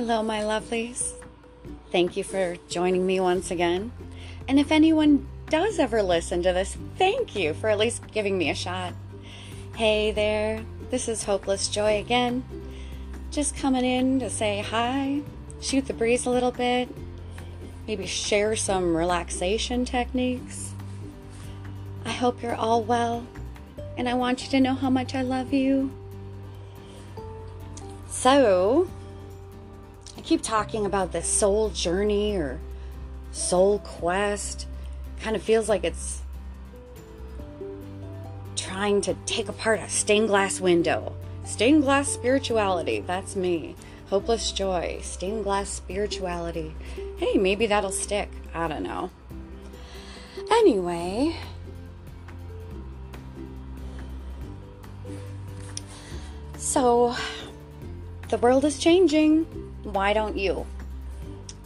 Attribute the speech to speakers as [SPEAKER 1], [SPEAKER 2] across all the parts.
[SPEAKER 1] Hello, my lovelies. Thank you for joining me once again. And if anyone does ever listen to this, thank you for at least giving me a shot. Hey there, this is Hopeless Joy again. Just coming in to say hi, shoot the breeze a little bit, maybe share some relaxation techniques. I hope you're all well, and I want you to know how much I love you. So, keep talking about this soul journey or soul quest. Kind of feels like it's trying to take apart a stained glass window. Stained glass spirituality, that's me. Hopeless joy, stained glass spirituality. Hey, maybe that'll stick. I don't know. Anyway, so the world is changing. Why don't you?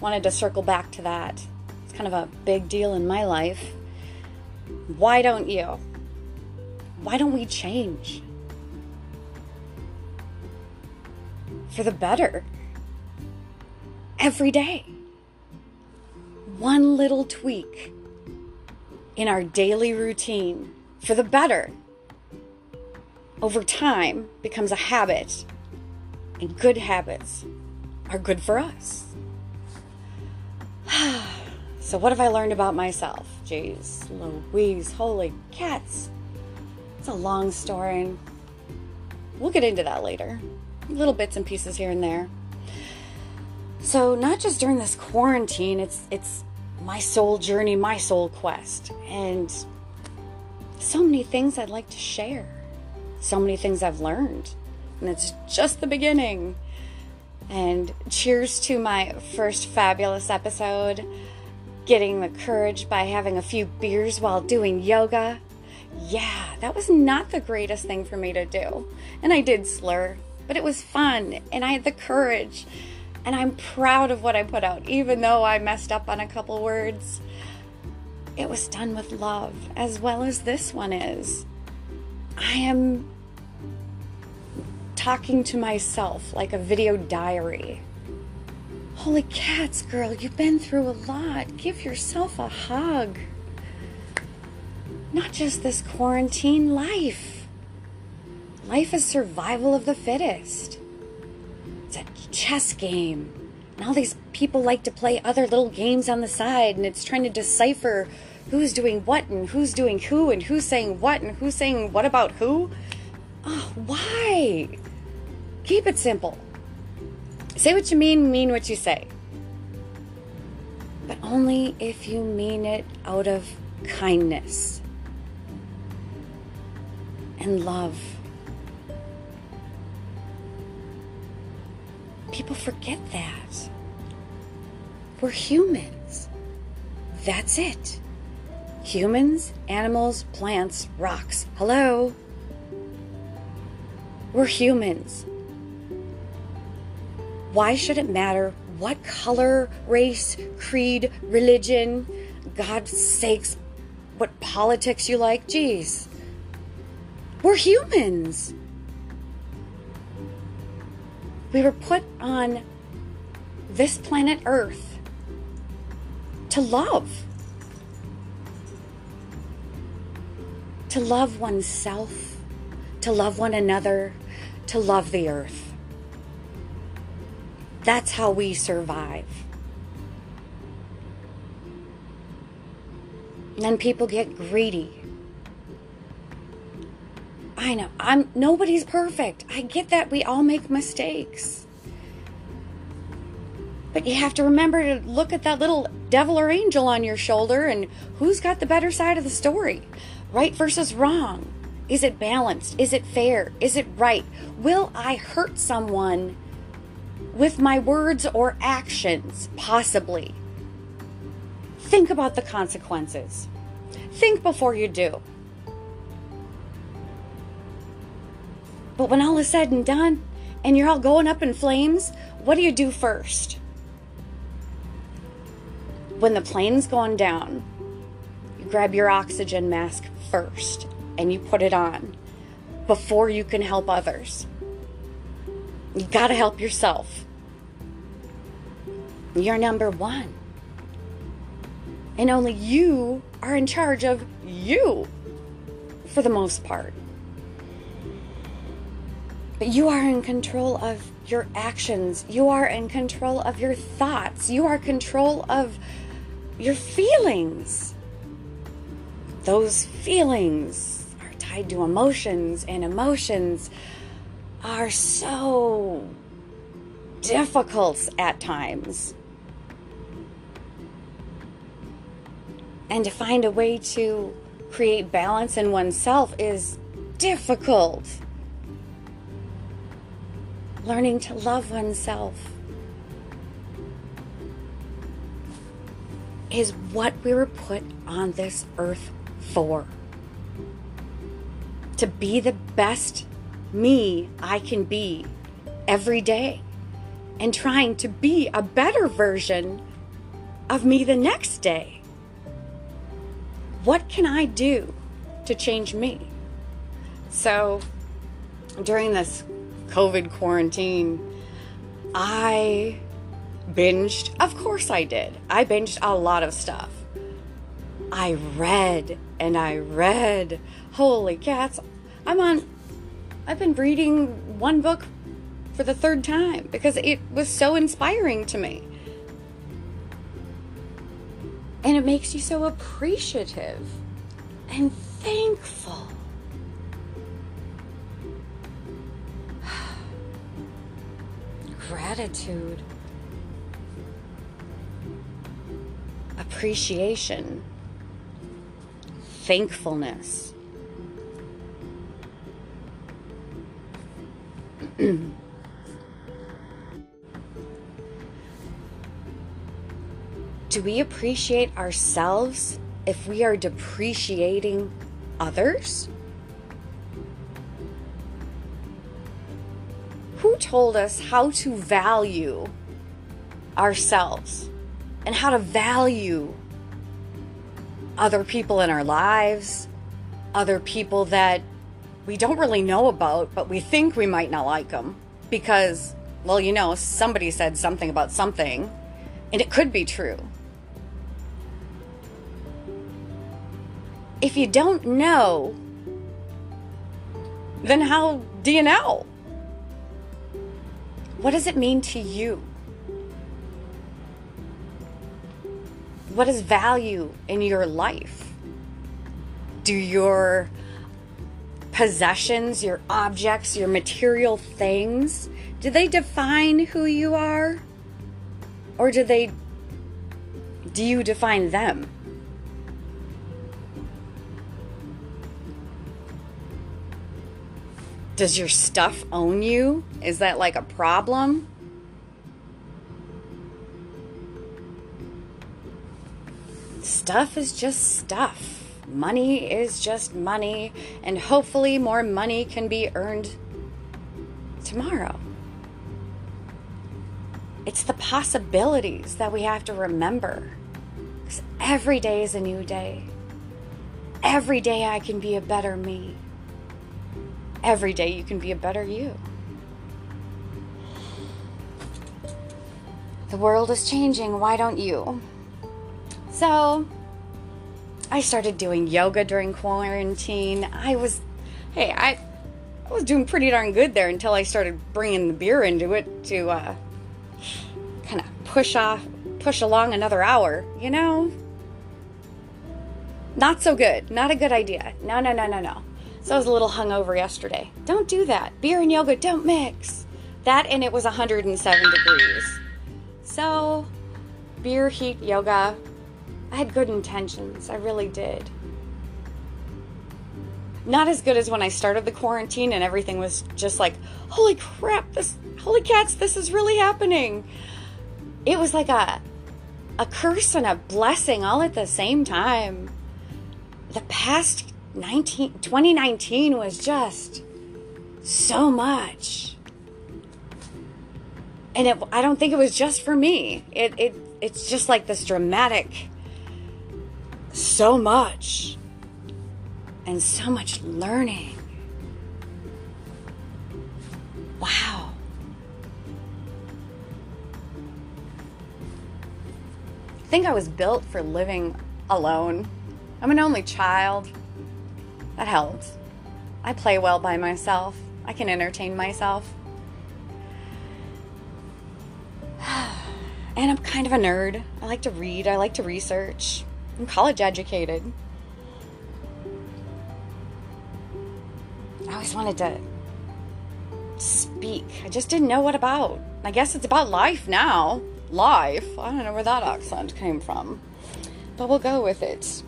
[SPEAKER 1] Wanted to circle back to that. It's kind of a big deal in my life. Why don't you? Why don't we change? For the better. Every day. One little tweak in our daily routine for the better over time becomes a habit and good habits are good for us. so, what have I learned about myself? Jeez, Louise, holy cats. It's a long story. We'll get into that later. Little bits and pieces here and there. So, not just during this quarantine, it's it's my soul journey, my soul quest, and so many things I'd like to share. So many things I've learned and it's just the beginning. And cheers to my first fabulous episode getting the courage by having a few beers while doing yoga. Yeah, that was not the greatest thing for me to do. And I did slur, but it was fun and I had the courage. And I'm proud of what I put out, even though I messed up on a couple words. It was done with love, as well as this one is. I am talking to myself like a video diary. Holy cats, girl, you've been through a lot. Give yourself a hug. Not just this quarantine life. Life is survival of the fittest. It's a chess game. And all these people like to play other little games on the side, and it's trying to decipher who's doing what and who's doing who and who's saying what and who's saying what about who. Oh, why? Keep it simple. Say what you mean, mean what you say. But only if you mean it out of kindness and love. People forget that. We're humans. That's it. Humans, animals, plants, rocks. Hello? We're humans. Why should it matter what color, race, creed, religion, God's sakes, what politics you like? Geez. We're humans. We were put on this planet Earth to love. To love oneself, to love one another, to love the earth. That's how we survive. And then people get greedy. I know. I'm nobody's perfect. I get that we all make mistakes. But you have to remember to look at that little devil or angel on your shoulder and who's got the better side of the story? Right versus wrong. Is it balanced? Is it fair? Is it right? Will I hurt someone with my words or actions, possibly. Think about the consequences. Think before you do. But when all is said and done, and you're all going up in flames, what do you do first? When the plane's going down, you grab your oxygen mask first and you put it on before you can help others. You gotta help yourself. You're number one. And only you are in charge of you for the most part. But you are in control of your actions. You are in control of your thoughts. You are control of your feelings. Those feelings are tied to emotions, and emotions are so difficult at times. And to find a way to create balance in oneself is difficult. Learning to love oneself is what we were put on this earth for. To be the best me I can be every day and trying to be a better version of me the next day. What can I do to change me? So, during this COVID quarantine, I binged. Of course, I did. I binged a lot of stuff. I read and I read. Holy cats. I'm on, I've been reading one book for the third time because it was so inspiring to me. And it makes you so appreciative and thankful. Gratitude, appreciation, thankfulness. do we appreciate ourselves if we are depreciating others? Who told us how to value ourselves and how to value other people in our lives, other people that we don't really know about, but we think we might not like them because, well, you know, somebody said something about something and it could be true. if you don't know, then how do you know? What does it mean to you? What is value in your life? Do your possessions, your objects, your material things, do they define who you are? Or do they do you define them? Does your stuff own you? Is that like a problem? Stuff is just stuff. Money is just money, and hopefully, more money can be earned tomorrow. It's the possibilities that we have to remember. Because every day is a new day. Every day I can be a better me every day you can be a better you. The world is changing. Why don't you? So, I started doing yoga during quarantine. I was, hey, I, I was doing pretty darn good there until I started bringing the beer into it to uh, kind of push off, push along another hour. You know, not so good. Not a good idea. No, no, no, no, no. So I was a little hungover yesterday. Don't do that. Beer and yoga don't mix. That and it was 107 degrees. So, beer, heat, yoga. I had good intentions. I really did. Not as good as when I started the quarantine and everything was just like, holy crap, this, holy cats, this is really happening. It was like a, a curse and a blessing all at the same time. The past 19, 2019 was just so much. And it, I don't think it was just for me. It, it, it's just like this dramatic, so much, and so much learning. Wow. I think I was built for living alone. I'm an only child. That helps. I play well by myself. I can entertain myself. And I'm kind of a nerd. I like to read, I like to research. I'm college educated. I always wanted to speak. I just didn't know what about. I guess it's about life now. Life. I don't know where that accent came from. But we'll go with it.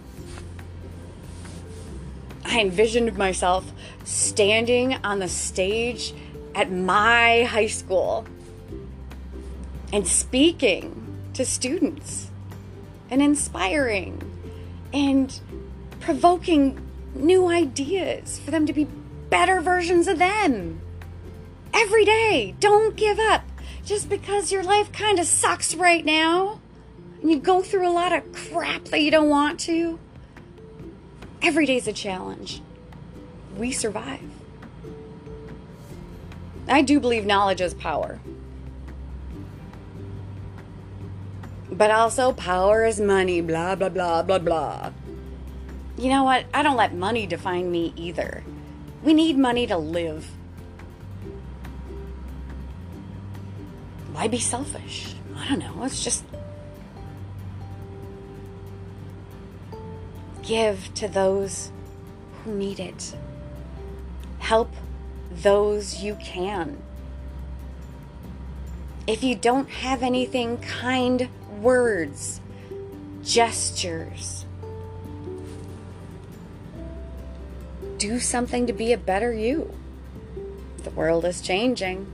[SPEAKER 1] I envisioned myself standing on the stage at my high school and speaking to students and inspiring and provoking new ideas for them to be better versions of them every day. Don't give up just because your life kind of sucks right now and you go through a lot of crap that you don't want to. Every day's a challenge. We survive. I do believe knowledge is power. But also, power is money, blah, blah, blah, blah, blah. You know what? I don't let money define me either. We need money to live. Why be selfish? I don't know. It's just give to those who need it. Help those you can. If you don't have anything, kind words, gestures. Do something to be a better you. The world is changing.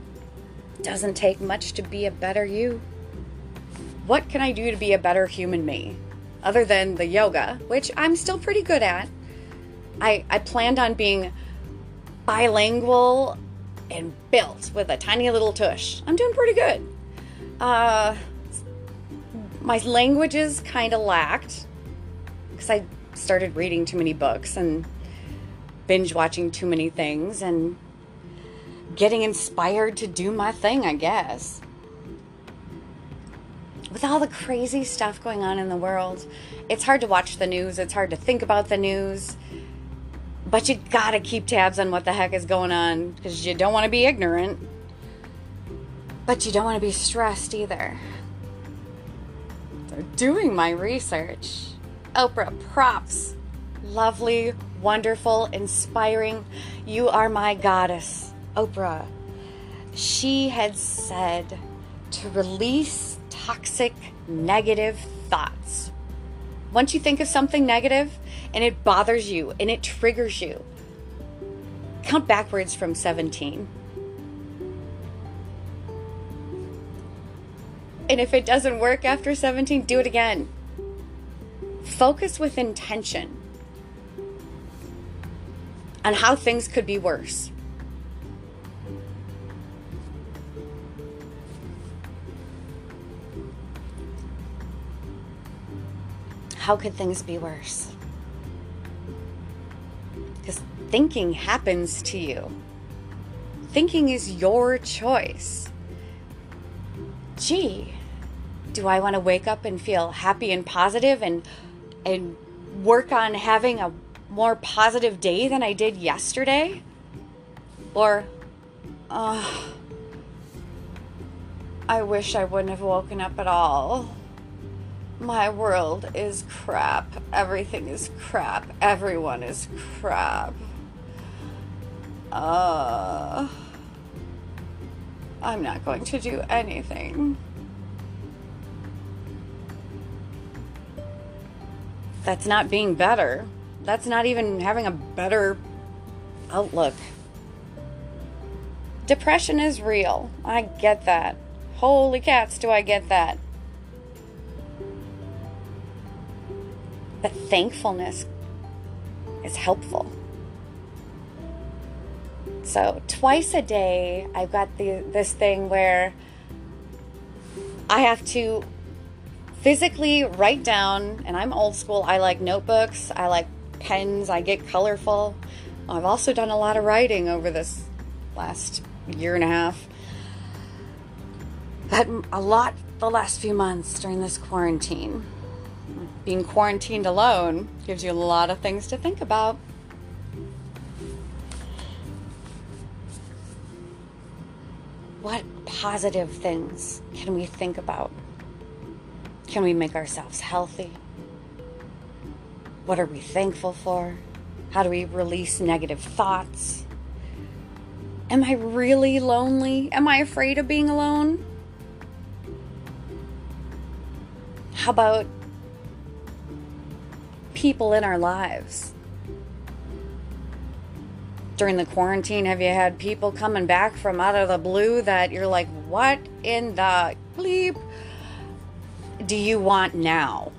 [SPEAKER 1] Doesn't take much to be a better you. What can I do to be a better human me? Other than the yoga, which I'm still pretty good at. I, I planned on being bilingual and built with a tiny little tush. I'm doing pretty good. Uh, my languages kind of lacked because I started reading too many books and binge watching too many things and getting inspired to do my thing, I guess. With all the crazy stuff going on in the world, it's hard to watch the news, it's hard to think about the news. But you gotta keep tabs on what the heck is going on because you don't want to be ignorant. But you don't want to be stressed either. Doing my research, Oprah props. Lovely, wonderful, inspiring. You are my goddess, Oprah. She had said to release toxic, negative thoughts. Once you think of something negative and it bothers you and it triggers you, count backwards from 17. And if it doesn't work after 17, do it again. Focus with intention on how things could be worse. How could things be worse? Because thinking happens to you. Thinking is your choice. Gee, do I want to wake up and feel happy and positive and and work on having a more positive day than I did yesterday? Or uh, I wish I wouldn't have woken up at all. My world is crap. Everything is crap. Everyone is crap. Uh, I'm not going to do anything. That's not being better. That's not even having a better outlook. Depression is real. I get that. Holy cats, do I get that. But thankfulness is helpful. So, twice a day, I've got the, this thing where I have to physically write down, and I'm old school. I like notebooks, I like pens, I get colorful. I've also done a lot of writing over this last year and a half. But a lot the last few months during this quarantine. being quarantined alone gives you a lot of things to think about. What positive things can we think about? Can we make ourselves healthy? What are we thankful for? How do we release negative thoughts? Am I really lonely? Am I afraid of being alone? How about people in our lives? During the quarantine, have you had people coming back from out of the blue that you're like, what in the bleep do you want now?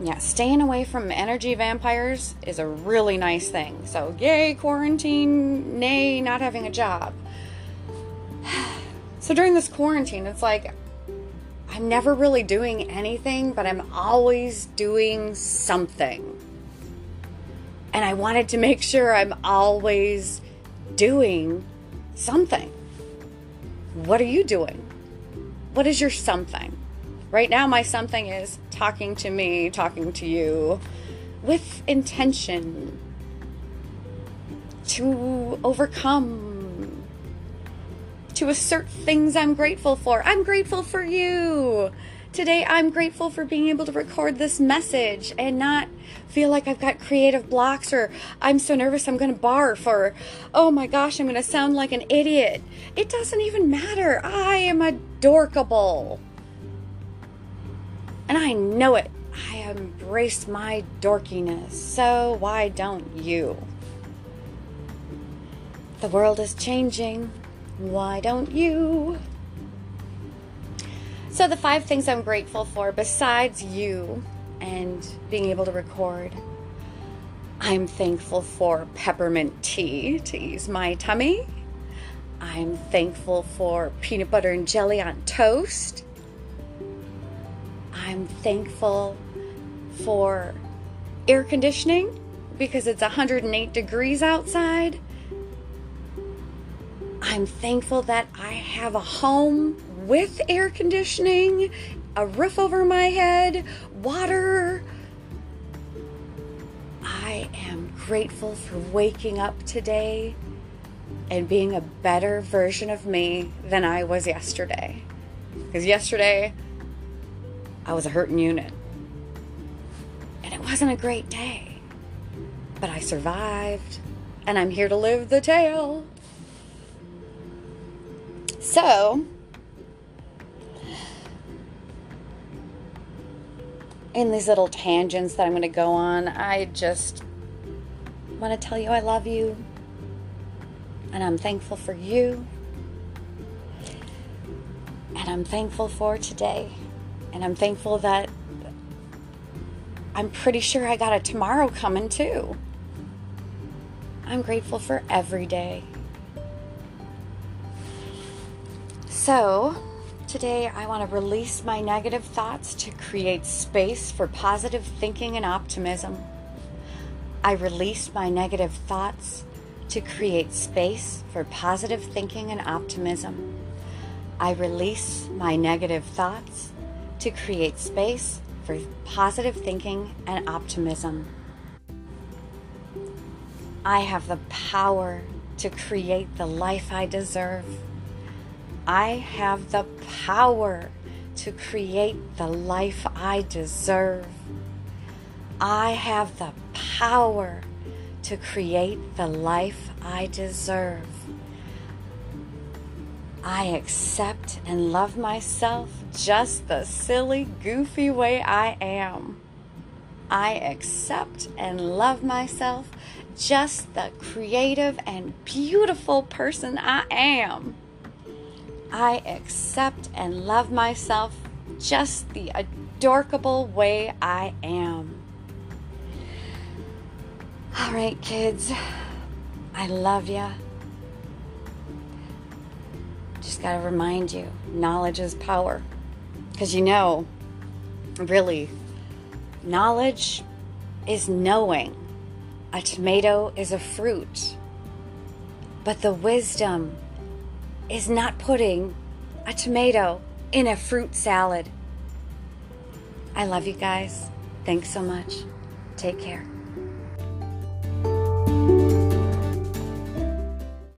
[SPEAKER 1] Yeah, staying away from energy vampires is a really nice thing. So, yay, quarantine, nay, not having a job. So, during this quarantine, it's like I'm never really doing anything, but I'm always doing something. And I wanted to make sure I'm always doing something. What are you doing? What is your something? Right now, my something is talking to me, talking to you with intention to overcome, to assert things I'm grateful for. I'm grateful for you. Today, I'm grateful for being able to record this message and not feel like I've got creative blocks or I'm so nervous I'm going to barf or oh my gosh, I'm going to sound like an idiot. It doesn't even matter. I am adorkable. And I know it. I embrace my dorkiness. So why don't you? The world is changing. Why don't you? So, the five things I'm grateful for, besides you and being able to record, I'm thankful for peppermint tea to ease my tummy. I'm thankful for peanut butter and jelly on toast. I'm thankful for air conditioning because it's 108 degrees outside. I'm thankful that I have a home with air conditioning, a roof over my head, water. I am grateful for waking up today and being a better version of me than I was yesterday. Because yesterday, I was a hurting unit. And it wasn't a great day. But I survived, and I'm here to live the tale. So, in these little tangents that I'm going to go on, I just want to tell you I love you and I'm thankful for you. And I'm thankful for today. And I'm thankful that I'm pretty sure I got a tomorrow coming too. I'm grateful for every day. So, today I want to release my negative thoughts to create space for positive thinking and optimism. I release my negative thoughts to create space for positive thinking and optimism. I release my negative thoughts to create space for positive thinking and optimism. I have the power to create the life I deserve. I have the power to create the life I deserve. I have the power to create the life I deserve. I accept and love myself just the silly, goofy way I am. I accept and love myself just the creative and beautiful person I am. I accept and love myself just the adorable way I am. All right, kids, I love you just got to remind you knowledge is power. Because you know, really, knowledge is knowing a tomato is a fruit. But the wisdom is not putting a tomato in a fruit salad. I love you guys. Thanks so much. Take care.